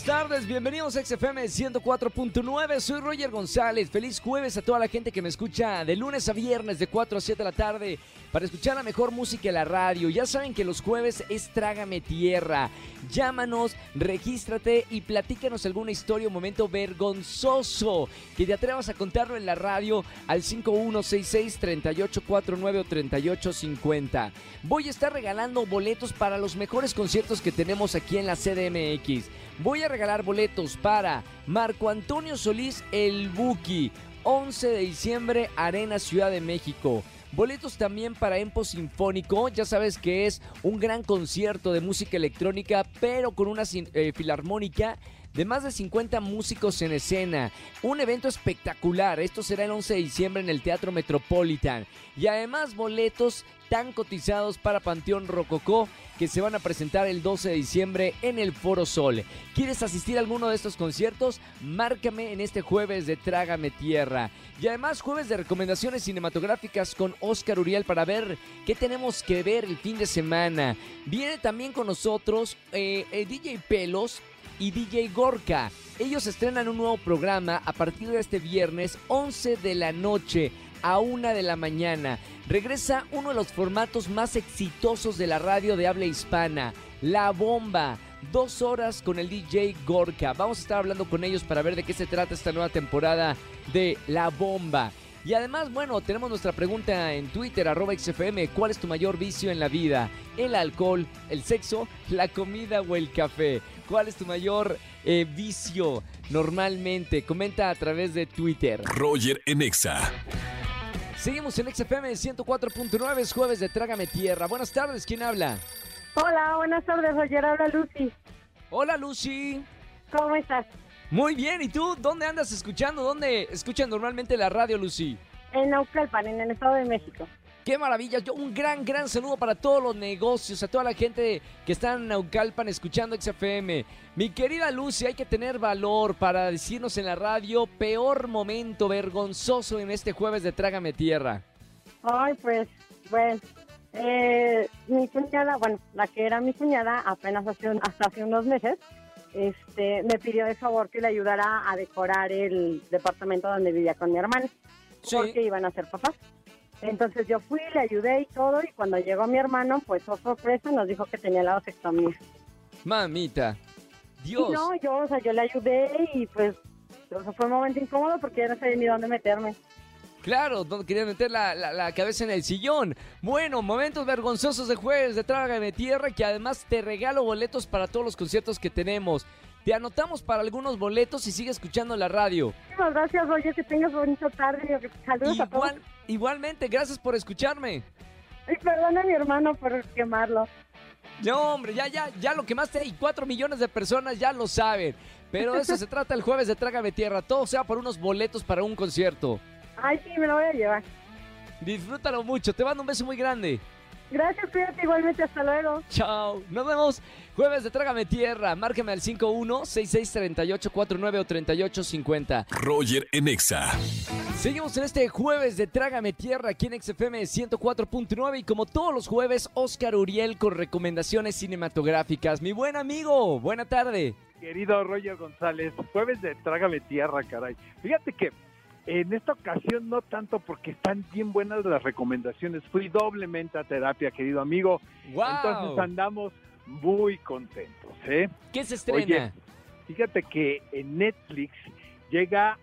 Buenas tardes, bienvenidos a XFM 104.9. Soy Roger González. Feliz jueves a toda la gente que me escucha de lunes a viernes de 4 a 7 de la tarde para escuchar la mejor música en la radio. Ya saben que los jueves es Trágame Tierra. Llámanos, regístrate y platícanos alguna historia o momento vergonzoso que te atrevas a contarlo en la radio al 5166-3849 o 3850. Voy a estar regalando boletos para los mejores conciertos que tenemos aquí en la CDMX. Voy a regalar boletos para Marco Antonio Solís El Buki, 11 de diciembre, Arena Ciudad de México. Boletos también para Empo Sinfónico, ya sabes que es un gran concierto de música electrónica, pero con una eh, filarmónica de más de 50 músicos en escena. Un evento espectacular. Esto será el 11 de diciembre en el Teatro Metropolitan. Y además boletos tan cotizados para Panteón Rococó que se van a presentar el 12 de diciembre en el Foro Sol. ¿Quieres asistir a alguno de estos conciertos? Márcame en este jueves de Trágame Tierra. Y además jueves de recomendaciones cinematográficas con Oscar Uriel para ver qué tenemos que ver el fin de semana. Viene también con nosotros eh, eh DJ Pelos y DJ Gorka. Ellos estrenan un nuevo programa a partir de este viernes 11 de la noche a 1 de la mañana. Regresa uno de los formatos más exitosos de la radio de habla hispana, La Bomba. Dos horas con el DJ Gorka. Vamos a estar hablando con ellos para ver de qué se trata esta nueva temporada de La Bomba. Y además, bueno, tenemos nuestra pregunta en Twitter, arroba XFM. ¿Cuál es tu mayor vicio en la vida? ¿El alcohol, el sexo, la comida o el café? ¿Cuál es tu mayor eh, vicio normalmente? Comenta a través de Twitter. Roger en Exa. Seguimos en XFM 104.9, es jueves de Trágame Tierra. Buenas tardes, ¿quién habla? Hola, buenas tardes, Roger. Habla Lucy. Hola, Lucy. ¿Cómo estás? Muy bien, ¿y tú? ¿Dónde andas escuchando? ¿Dónde escuchan normalmente la radio, Lucy? En Naucalpan, en el Estado de México. Qué maravilla. Yo un gran, gran saludo para todos los negocios, a toda la gente que está en Naucalpan escuchando XFM. Mi querida Lucy, hay que tener valor para decirnos en la radio peor momento vergonzoso en este jueves de Trágame Tierra. Ay, pues, bueno, eh, mi cuñada, bueno, la que era mi cuñada apenas hace hasta hace unos meses, este, me pidió de favor que le ayudara a decorar el departamento donde vivía con mi hermano, porque iban a ser papás. Entonces yo fui, le ayudé y todo, y cuando llegó mi hermano, pues, oh sorpresa, nos dijo que tenía la vasectomía. Mamita, Dios. no, yo, o sea, yo le ayudé y pues, fue un momento incómodo porque ya no sabía ni dónde meterme. Claro, donde quería meter la, la, cabeza en el sillón. Bueno, momentos vergonzosos de jueves de Trágame Tierra, que además te regalo boletos para todos los conciertos que tenemos. Te anotamos para algunos boletos y sigue escuchando la radio. Muchas gracias, oye, que tengas bonita tarde. Saludos a todos. Igualmente, gracias por escucharme. Y perdona a mi hermano por quemarlo. No, hombre, ya, ya, ya lo quemaste y cuatro millones de personas ya lo saben. Pero eso se trata el jueves de Trágame Tierra. Todo sea por unos boletos para un concierto. Ay, sí, me lo voy a llevar. Disfrútalo mucho. Te mando un beso muy grande. Gracias, cuídate igualmente. Hasta luego. Chao. Nos vemos jueves de Trágame Tierra. Márqueme al 51-6638-49 o 3850. Roger Enexa. Seguimos en este jueves de Trágame Tierra aquí en XFM 104.9 y como todos los jueves, Oscar Uriel con recomendaciones cinematográficas. Mi buen amigo, buena tarde. Querido Roger González, jueves de Trágame Tierra, caray. Fíjate que en esta ocasión no tanto porque están bien buenas las recomendaciones. Fui doblemente a terapia, querido amigo. Entonces andamos muy contentos. ¿eh? ¿Qué se estrena? fíjate que en Netflix llega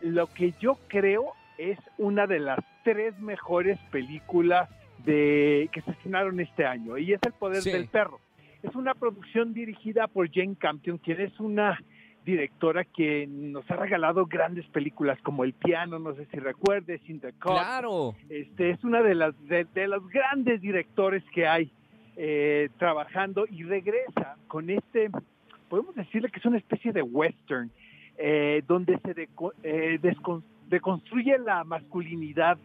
lo que yo creo es una de las tres mejores películas de que se estrenaron este año y es El Poder del Perro. Es una producción dirigida por Jane Campion, quien es una directora que nos ha regalado grandes películas como El piano, no sé si recuerdes, In the Claro. Este es una de las de, los grandes directores que hay eh, trabajando y regresa con este, podemos decirle que es una especie de western eh, donde se eh, deconstruye la masculinidad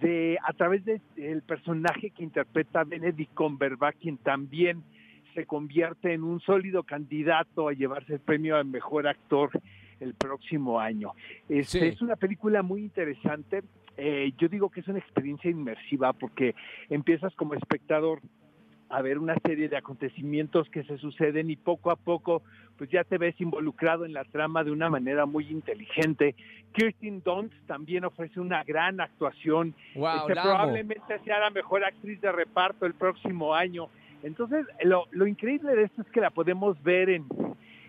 de a través del personaje que interpreta Benedict Cumberbatch, quien también se convierte en un sólido candidato a llevarse el premio al mejor actor el próximo año. Este, Es una película muy interesante. eh, yo digo que es una experiencia inmersiva porque empiezas como espectador a ver una serie de acontecimientos que se suceden y poco a poco pues ya te ves involucrado en la trama de una manera muy inteligente. Kirsten Dunst también ofrece una gran actuación. Wow, Este, probablemente sea la mejor actriz de reparto el próximo año. Entonces, lo, lo increíble de esto es que la podemos ver en,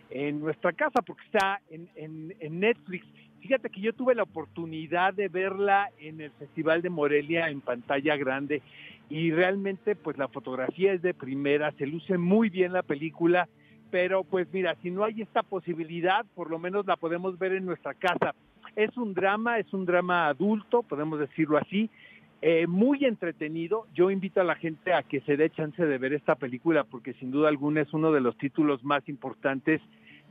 en nuestra casa porque está en, en, en Netflix. Fíjate que yo tuve la oportunidad de verla en el Festival de Morelia en pantalla grande y realmente pues la fotografía es de primera, se luce muy bien la película, pero pues mira, si no hay esta posibilidad, por lo menos la podemos ver en nuestra casa. Es un drama, es un drama adulto, podemos decirlo así, eh, muy entretenido. Yo invito a la gente a que se dé chance de ver esta película porque sin duda alguna es uno de los títulos más importantes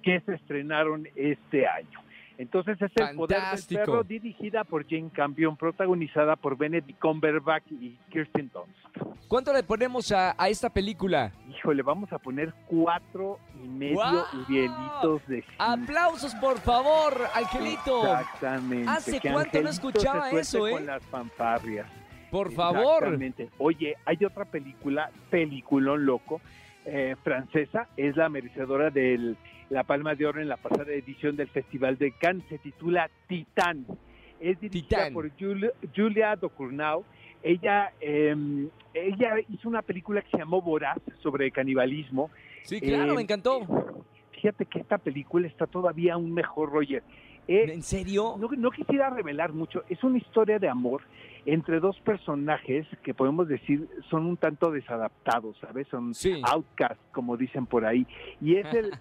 que se estrenaron este año. Entonces es El Poder del. Perro, dirigida por Jane Campion, protagonizada por Benedict Cumberbatch y Kirsten Dunst. ¿Cuánto le ponemos a, a esta película? Híjole, vamos a poner cuatro y medio urielitos de cinco. Aplausos, por favor, Angelito. Exactamente. ¿Hace que cuánto no escuchaba se eso, eh? Con las fanfarrias. Por favor. Oye, hay otra película, peliculón loco, eh, francesa, es la merecedora de la Palma de Oro en la pasada edición del Festival de Cannes, se titula Titán. Es dirigida Titán. por Julia, Julia Ducournau. Ella, eh, ella hizo una película que se llamó Voraz sobre canibalismo. Sí, claro, Eh, me encantó. Fíjate que esta película está todavía aún mejor, Roger. Eh, ¿En serio? no, no quisiera revelar mucho, es una historia de amor entre dos personajes que podemos decir son un tanto desadaptados, ¿sabes? Son Sí. outcasts, como dicen por ahí. Y es el...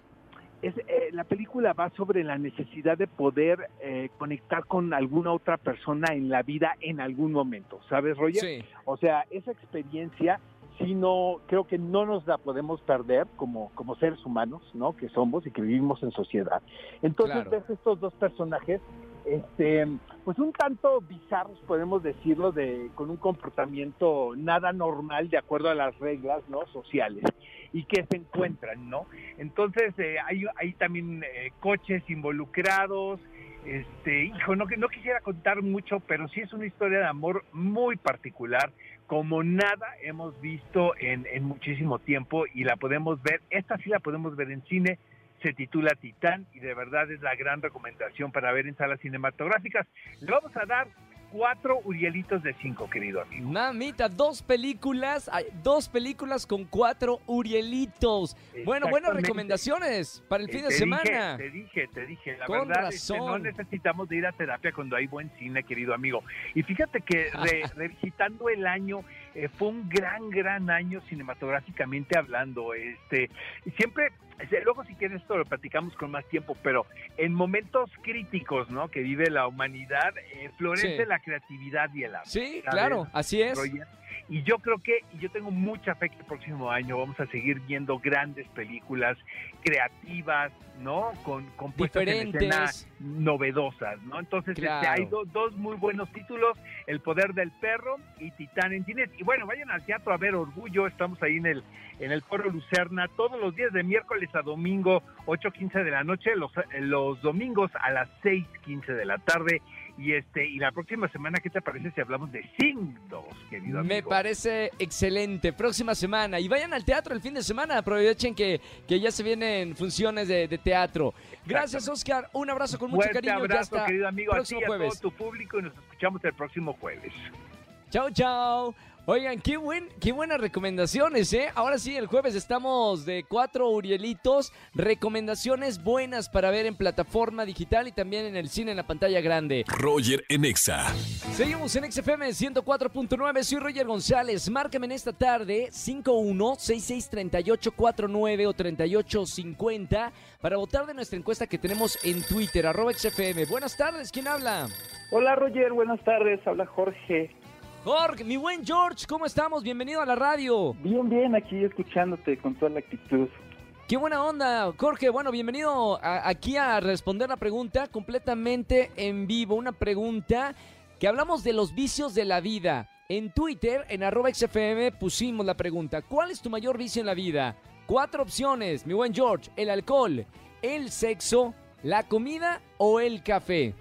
Es, eh, la película va sobre la necesidad de poder eh, conectar con alguna otra persona en la vida en algún momento, ¿sabes, Roger? Sí. O sea, esa experiencia, si no, creo que no nos la podemos perder como, como seres humanos, ¿no? Que somos y que vivimos en sociedad. Entonces Claro. ves estos dos personajes, este, pues un tanto bizarros, podemos decirlo, de, con un comportamiento nada normal de acuerdo a las reglas, ¿no? Sociales y que se encuentran, ¿no? Entonces eh, hay, hay también eh, coches involucrados, este, hijo, no, que- no quisiera contar mucho, pero sí es una historia de amor muy particular, como nada hemos visto en, en muchísimo tiempo y la podemos ver, esta sí la podemos ver en cine, se titula Titán y de verdad es la gran recomendación para ver en salas cinematográficas. Le vamos a dar cuatro Urielitos de cinco, querido amigo. Mamita, dos películas, dos películas con cuatro Urielitos. Bueno, buenas recomendaciones para el Eh, fin de semana. Dije, te dije, te dije. La Con verdad es que no necesitamos de ir a terapia cuando hay buen cine, querido amigo. Y fíjate que re- revisitando el año, eh, fue un gran, gran año cinematográficamente hablando. Este, siempre, este, luego si quieres esto lo platicamos con más tiempo, pero en momentos críticos, ¿no? Que vive la humanidad, eh, florece Sí. la creatividad y el arte. Sí, ¿sabes? claro, así es. Roger. Y yo creo que, y yo tengo mucha fe que el próximo año vamos a seguir viendo grandes películas creativas, ¿no? Con, con puestas en escena novedosas, ¿no? Entonces este, hay do- dos muy buenos títulos, El Poder del Perro y Titán en cines. Y bueno, vayan al teatro a ver Orgullo, estamos ahí en el en el Foro Lucerna todos los días de miércoles a domingo, 8.15 de la noche, los, los domingos a las 6.15 de la tarde. Y este y la próxima semana, ¿qué te parece si hablamos de Signos, querido Me amigo? parece excelente. Próxima semana. Y vayan al teatro el fin de semana. Aprovechen que, que ya se vienen funciones de, de teatro. Gracias, Oscar. Un abrazo con mucho Fuerte cariño. Ya abrazo, hasta querido amigo, a ti próximo y a jueves. todo tu público y nos escuchamos el próximo jueves. Chao, chao. Oigan, qué, buen, qué buenas recomendaciones, ¿eh? Ahora sí, el jueves estamos de cuatro Urielitos. Recomendaciones buenas para ver en plataforma digital y también en el cine en la pantalla grande. Roger en Exa. Seguimos en XFM 104.9. Soy Roger González. Márcame en esta tarde 51663849 o 3850 para votar de nuestra encuesta que tenemos en Twitter, arroba XFM. Buenas tardes, ¿quién habla? Hola Roger, buenas tardes, habla Jorge. Jorge, mi buen George, ¿cómo estamos? Bienvenido a la radio. Bien, bien, aquí escuchándote con toda la actitud. Qué buena onda, Jorge. Bueno, bienvenido a- aquí a responder la pregunta completamente en vivo. Una pregunta que hablamos de los vicios de la vida. En Twitter, en arroba XFM, pusimos la pregunta. ¿Cuál es tu mayor vicio en la vida? Cuatro opciones, mi buen George. El alcohol, el sexo, la comida o el café.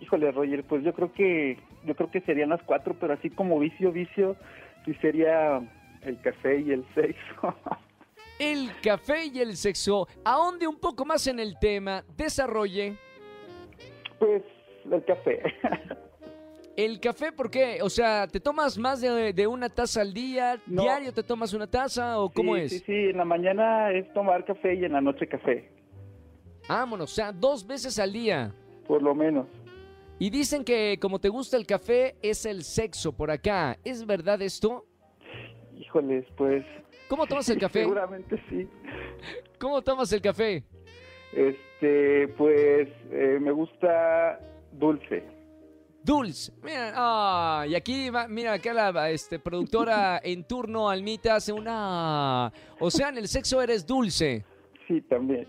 Híjole Roger, pues yo creo que yo creo que serían las cuatro, pero así como vicio, vicio, sí sería el café y el sexo. El café y el sexo. Ahonde un poco más en el tema. Desarrolle. pues el café. El café, ¿por qué? O sea, ¿te tomas más de, de una taza al día? No. ¿Diario te tomas una taza o cómo Sí, es? Sí, sí, en la mañana es tomar café y en la noche café, Vámonos, o sea, dos veces al día. por lo menos. Y dicen que como te gusta el café, es el sexo por acá. ¿Es verdad esto? Híjoles, pues... ¿Cómo tomas el café? Seguramente sí. ¿Cómo tomas el café? Este, pues eh, me gusta dulce. Dulce. Mira, ah, y aquí, va- mira, acá la este, productora en turno, Almita, hace una... O sea, en el sexo eres dulce. Sí, también.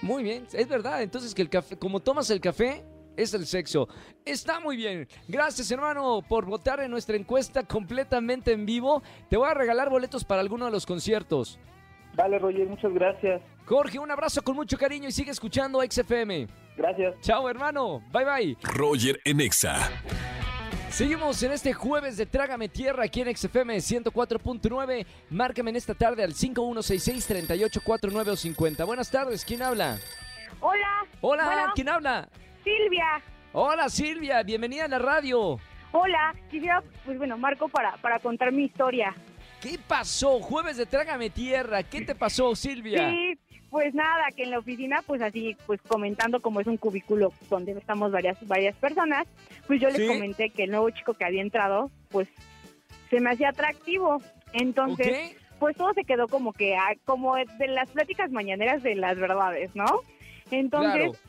Muy bien, es verdad. Entonces que el café, como tomas el café, es el sexo. Está muy bien. Gracias, hermano, por votar en nuestra encuesta completamente en vivo. Te voy a regalar boletos para alguno de los conciertos. Vale, Roger, muchas gracias. Jorge, un abrazo con mucho cariño y sigue escuchando XFM. Gracias. Chao, hermano. Bye, bye. Roger en Exa. Seguimos en este jueves de Trágame Tierra aquí en XFM 104.9. Márcame en esta tarde al 5166-3849 o 50. Buenas tardes, ¿quién habla? Hola. Hola, Bueno. ¿quién habla? Silvia. Hola, Silvia, bienvenida a la radio. Hola. Quisiera, pues bueno, Marco, para, para contar mi historia. ¿Qué pasó? Jueves de Trágame Tierra. ¿Qué te pasó, Silvia? Sí, pues nada, que en la oficina, pues así, pues comentando como es un cubículo donde estamos varias, varias personas, pues yo les Sí. comenté que el nuevo chico que había entrado, pues se me hacía atractivo. Entonces, pues todo se quedó como que, ah, como de las pláticas mañaneras de las verdades, ¿no? Entonces, Claro.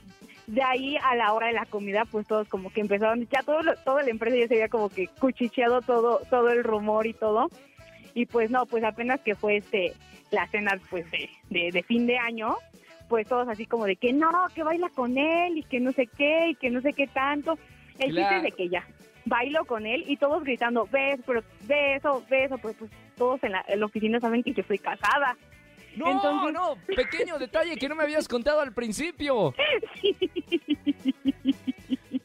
De ahí a la hora de la comida, pues todos como que empezaron, ya todo lo- toda la empresa ya se había como que cuchicheado todo, todo el rumor y todo. Y pues no, pues apenas que fue este la cena pues de, de, de fin de año, pues todos así como de que no, que baila con él y que no sé qué y que no sé qué tanto. El chiste Claro. es de que ya bailo con él y todos gritando, beso, pero beso, beso, pues, pues todos en la, en la oficina saben que yo soy casada. No, Entonces- no, pequeño detalle que no me habías contado al principio.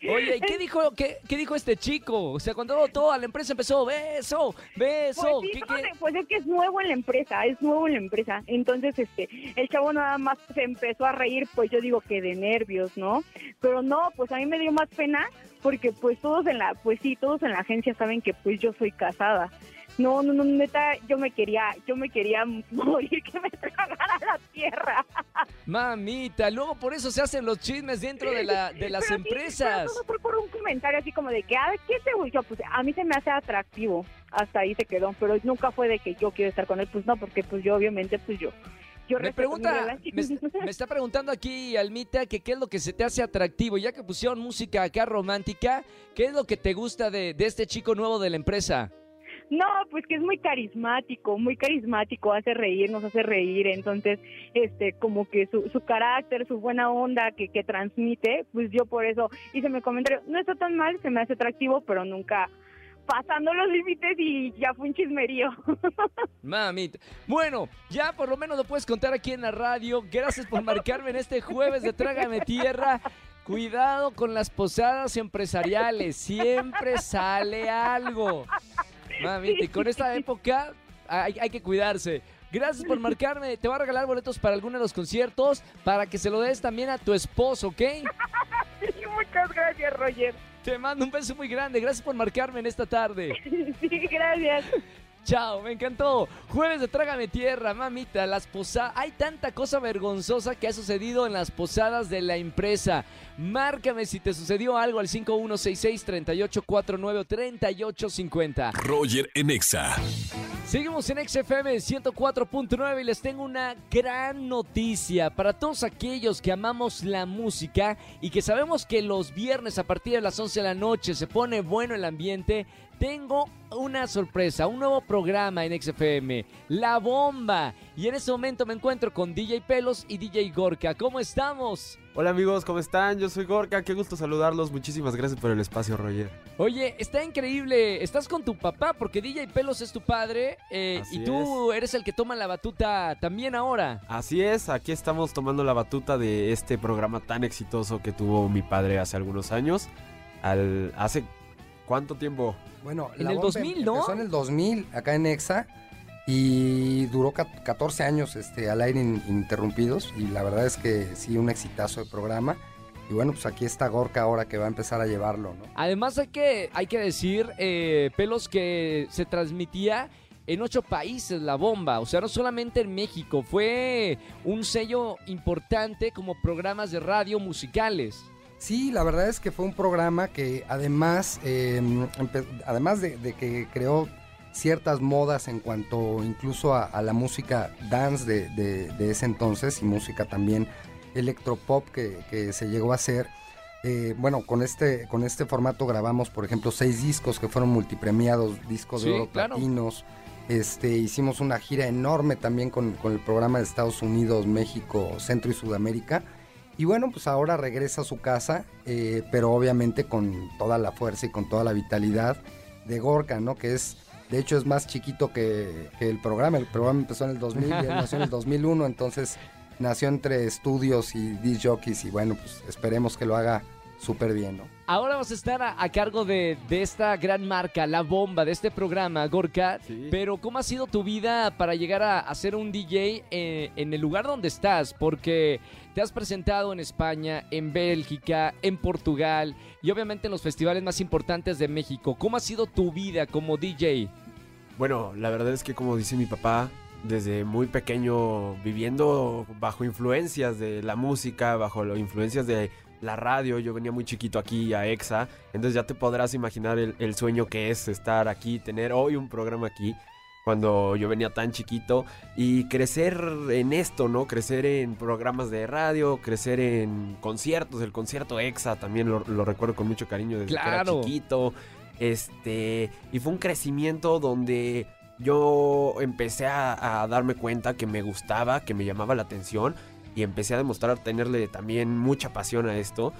Oye, ¿y qué dijo, qué, qué dijo este chico? O sea, cuando toda la empresa empezó, beso, beso. Pues, sí, ¿qué- no qué? sé, pues es que es nuevo en la empresa, es nuevo en la empresa. Entonces, este, el chavo nada más se empezó a reír, pues yo digo que de nervios, ¿no? Pero no, pues a mí me dio más pena porque pues todos en la, pues sí, todos en la agencia saben que pues yo soy casada. No, no, no, neta, yo me quería, yo me quería morir, que me tragara la tierra. Mamita, luego por eso se hacen los chismes dentro de, la, de las Pero sí, empresas. pero por un comentario así como de que, a ver, ¿qué te gustó? Pues a mí se me hace atractivo. Hasta ahí se quedó. Pero nunca fue de que yo quiero estar con él. Pues no, porque pues yo obviamente, pues yo. Yo Me pregunta, me, me está preguntando aquí Almita que qué es lo que se te hace atractivo, ya que pusieron música acá romántica, ¿qué es lo que te gusta de, de este chico nuevo de la empresa? No, pues que es muy carismático, muy carismático, hace reír, nos hace reír, entonces, este, como que su, su carácter, su buena onda que, que transmite, pues yo por eso hice mi comentario, no está tan mal, se me hace atractivo, pero nunca pasando los límites y ya fue un chismerío. Mamita. Bueno, ya por lo menos lo puedes contar aquí en la radio. Gracias por marcarme en este jueves de Trágame Tierra. Cuidado con las posadas empresariales. Siempre sale algo. Y con esta época hay, hay que cuidarse. Gracias por marcarme. Te voy a regalar boletos para alguno de los conciertos para que se lo des también a tu esposo, ¿ok? Muchas gracias, Roger. Te mando un beso muy grande. Gracias por marcarme en esta tarde. Sí, gracias. Chao, me encantó. Jueves de Trágame Tierra, mamita. Las posadas. Hay tanta cosa vergonzosa que ha sucedido en las posadas de la empresa. Márcame si te sucedió algo al 5166-3849-3850. Roger en Exa. Seguimos en XFM 104.9 y les tengo una gran noticia para todos aquellos que amamos la música y que sabemos que los viernes a partir de las 11 de la noche se pone bueno el ambiente. Tengo una sorpresa, un nuevo programa en XFM, La Bomba. Y en este momento me encuentro con DJ Pelos y DJ Gorka. ¿Cómo estamos? Hola amigos, ¿cómo están? Yo soy Gorka, qué gusto saludarlos. Muchísimas gracias por el espacio, Roger. Oye, está increíble. Estás con tu papá porque DJ Pelos es tu padre eh, y tú eres el que toma la batuta también ahora. Así es, aquí estamos tomando la batuta de este programa tan exitoso que tuvo mi padre hace algunos años. Al, hace ¿Cuánto tiempo? Bueno, En la el bomba 2000, ¿no? Empezó en el 2000, acá en EXA, y duró ca- 14 años este, al aire in- ininterrumpidos, y la verdad es que sí, un exitazo de programa. Y bueno, pues aquí está Gorka ahora que va a empezar a llevarlo, ¿no? Además hay que, hay que decir, eh, pelos, que se transmitía en ocho países la bomba, o sea, no solamente en México, fue un sello importante como programas de radio musicales. Sí, la verdad es que fue un programa que además, eh, empe- además de, de que creó ciertas modas en cuanto incluso a, a la música dance de, de- de ese entonces y música también electropop que, que se llegó a hacer. eh, bueno, con este, con este formato grabamos, por ejemplo, seis discos que fueron multipremiados, discos Sí, de oro claro. platinos. Este, hicimos una gira enorme también con, con el programa de Estados Unidos, México, Centro y Sudamérica. Y bueno, pues ahora regresa a su casa, eh, pero obviamente con toda la fuerza y con toda la vitalidad de Gorka, ¿no? Que es, de hecho, es más chiquito que, que el programa. El programa empezó en el 2000 y él nació en el 2001, entonces nació entre estudios y disc jockeys y bueno, pues esperemos que lo haga súper bien, ¿no? Ahora vas a estar a, a cargo de, de esta gran marca, la bomba de este programa, Gorka. Sí. Pero ¿cómo ha sido tu vida para llegar a, a ser un DJ eh, en el lugar donde estás? Porque te has presentado en España, en Bélgica, en Portugal y obviamente en los festivales más importantes de México. ¿Cómo ha sido tu vida como DJ? Bueno, la verdad es que como dice mi papá, desde muy pequeño viviendo bajo influencias de la música, bajo las influencias de la radio, yo venía muy chiquito aquí a EXA, entonces ya te podrás imaginar el, el sueño que es estar aquí, tener hoy un programa aquí, cuando yo venía tan chiquito y crecer en esto, ¿no? Crecer en programas de radio, crecer en conciertos, el concierto EXA también lo, lo recuerdo con mucho cariño desde que Claro. era chiquito, este, y fue un crecimiento donde yo empecé a, a darme cuenta que me gustaba, que me llamaba la atención y empecé a demostrar tenerle también mucha pasión a esto.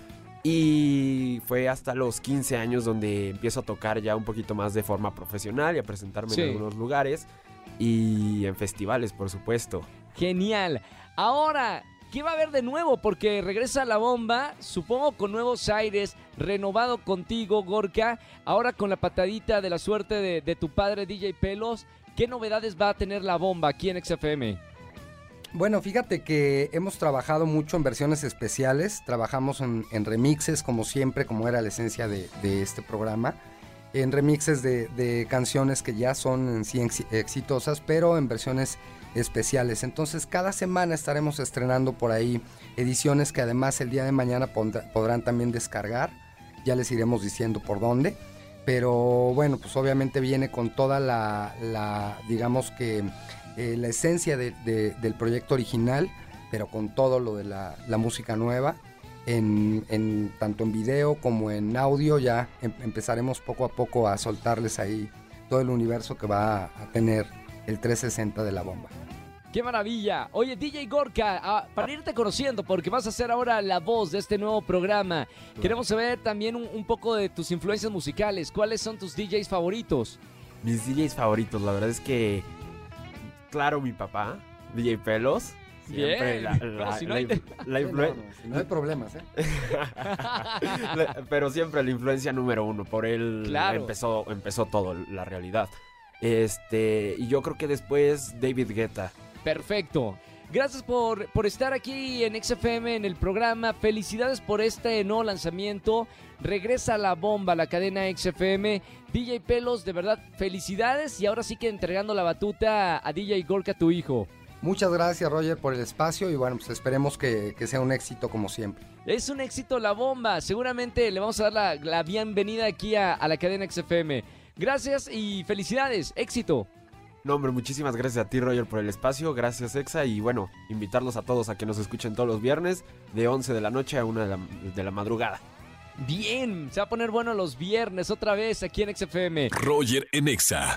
Y fue hasta los 15 años donde empiezo a tocar ya un poquito más de forma profesional y a presentarme Sí. en algunos lugares y en festivales, por supuesto. Genial. Ahora, ¿qué va a haber de nuevo? Porque regresa la bomba, supongo con nuevos aires, renovado contigo, Gorka. Ahora con la patadita de la suerte de, de tu padre, DJ Pelos. ¿Qué novedades va a tener la bomba aquí en XFM? Bueno, fíjate que hemos trabajado mucho en versiones especiales, trabajamos en, remixes como siempre, como era la esencia de, este programa, en remixes de, canciones que ya son en sí ex- exitosas, pero en versiones especiales. Entonces cada semana estaremos estrenando por ahí ediciones que además el día de mañana podrán también descargar, ya les iremos diciendo por dónde. Pero bueno, pues obviamente viene con toda la digamos que eh, la esencia de- de- del proyecto original, pero con todo lo de la, la música nueva, en, en- tanto en video como en audio, ya em- empezaremos poco a poco a soltarles ahí todo el universo que va a, a tener el 360 de la bomba. ¡Qué maravilla! Oye, DJ Gorka, ah, para irte conociendo, porque vas a ser ahora la voz de este nuevo programa, queremos saber también un, un poco de tus influencias musicales. ¿Cuáles son tus DJs favoritos? Mis DJs favoritos, la verdad es que, claro, mi papá, DJ Pelos. Siempre Bien, la, la- si no la hay- inf- la Sí, influen- no, no, si no hay problemas, ¿eh? Pero siempre la influencia número uno. Por él Claro. empezó, empezó todo, la realidad. Este, y yo creo que después David Guetta. Perfecto. Gracias por, por estar aquí en XFM en el programa. Felicidades por este nuevo lanzamiento. Regresa la bomba, la cadena XFM. DJ Pelos, de verdad, felicidades. Y ahora sí que entregando la batuta a DJ Gorka, tu hijo. Muchas gracias Roger por el espacio y bueno, pues esperemos que, que sea un éxito como siempre. Es un éxito la bomba. Seguramente le vamos a dar la, la bienvenida aquí a, a la cadena XFM. Gracias y felicidades. Éxito. No, hombre, muchísimas gracias a ti, Roger, por el espacio. Gracias, Exa. Y bueno, invitarlos a todos a que nos escuchen todos los viernes de 11 de la noche a 1 de la, de la madrugada. Bien, se va a poner bueno los viernes otra vez aquí en XFM. Roger en Exa.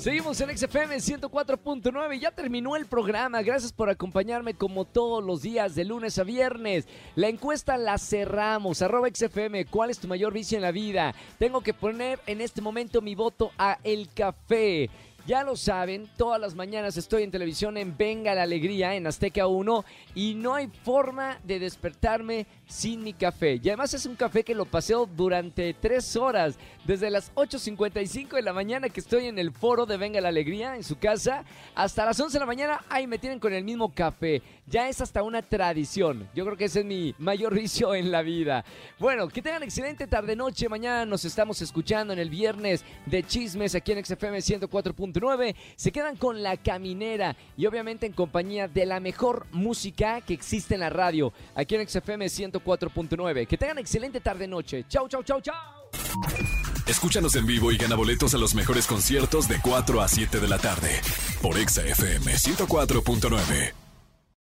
Seguimos en XFM 104.9. Ya terminó el programa. Gracias por acompañarme como todos los días, de lunes a viernes. La encuesta la cerramos. Arroba XFM. ¿Cuál es tu mayor vicio en la vida? Tengo que poner en este momento mi voto a el café. Ya lo saben, todas las mañanas estoy en televisión en Venga la Alegría, en Azteca 1, y no hay forma de despertarme sin mi café. Y además es un café que lo paseo durante tres horas, desde las 8.55 de la mañana que estoy en el foro de Venga la Alegría, en su casa, hasta las 11 de la mañana, ahí me tienen con el mismo café. Ya es hasta una tradición. Yo creo que ese es mi mayor vicio en la vida. Bueno, que tengan excelente tarde-noche. Mañana nos estamos escuchando en el viernes de chismes aquí en XFM 104.9. Se quedan con La Caminera y obviamente en compañía de la mejor música que existe en la radio aquí en XFM 104.9. Que tengan excelente tarde-noche. Chau, chau, chau, chau. Escúchanos en vivo y gana boletos a los mejores conciertos de 4 a 7 de la tarde por XFM 104.9.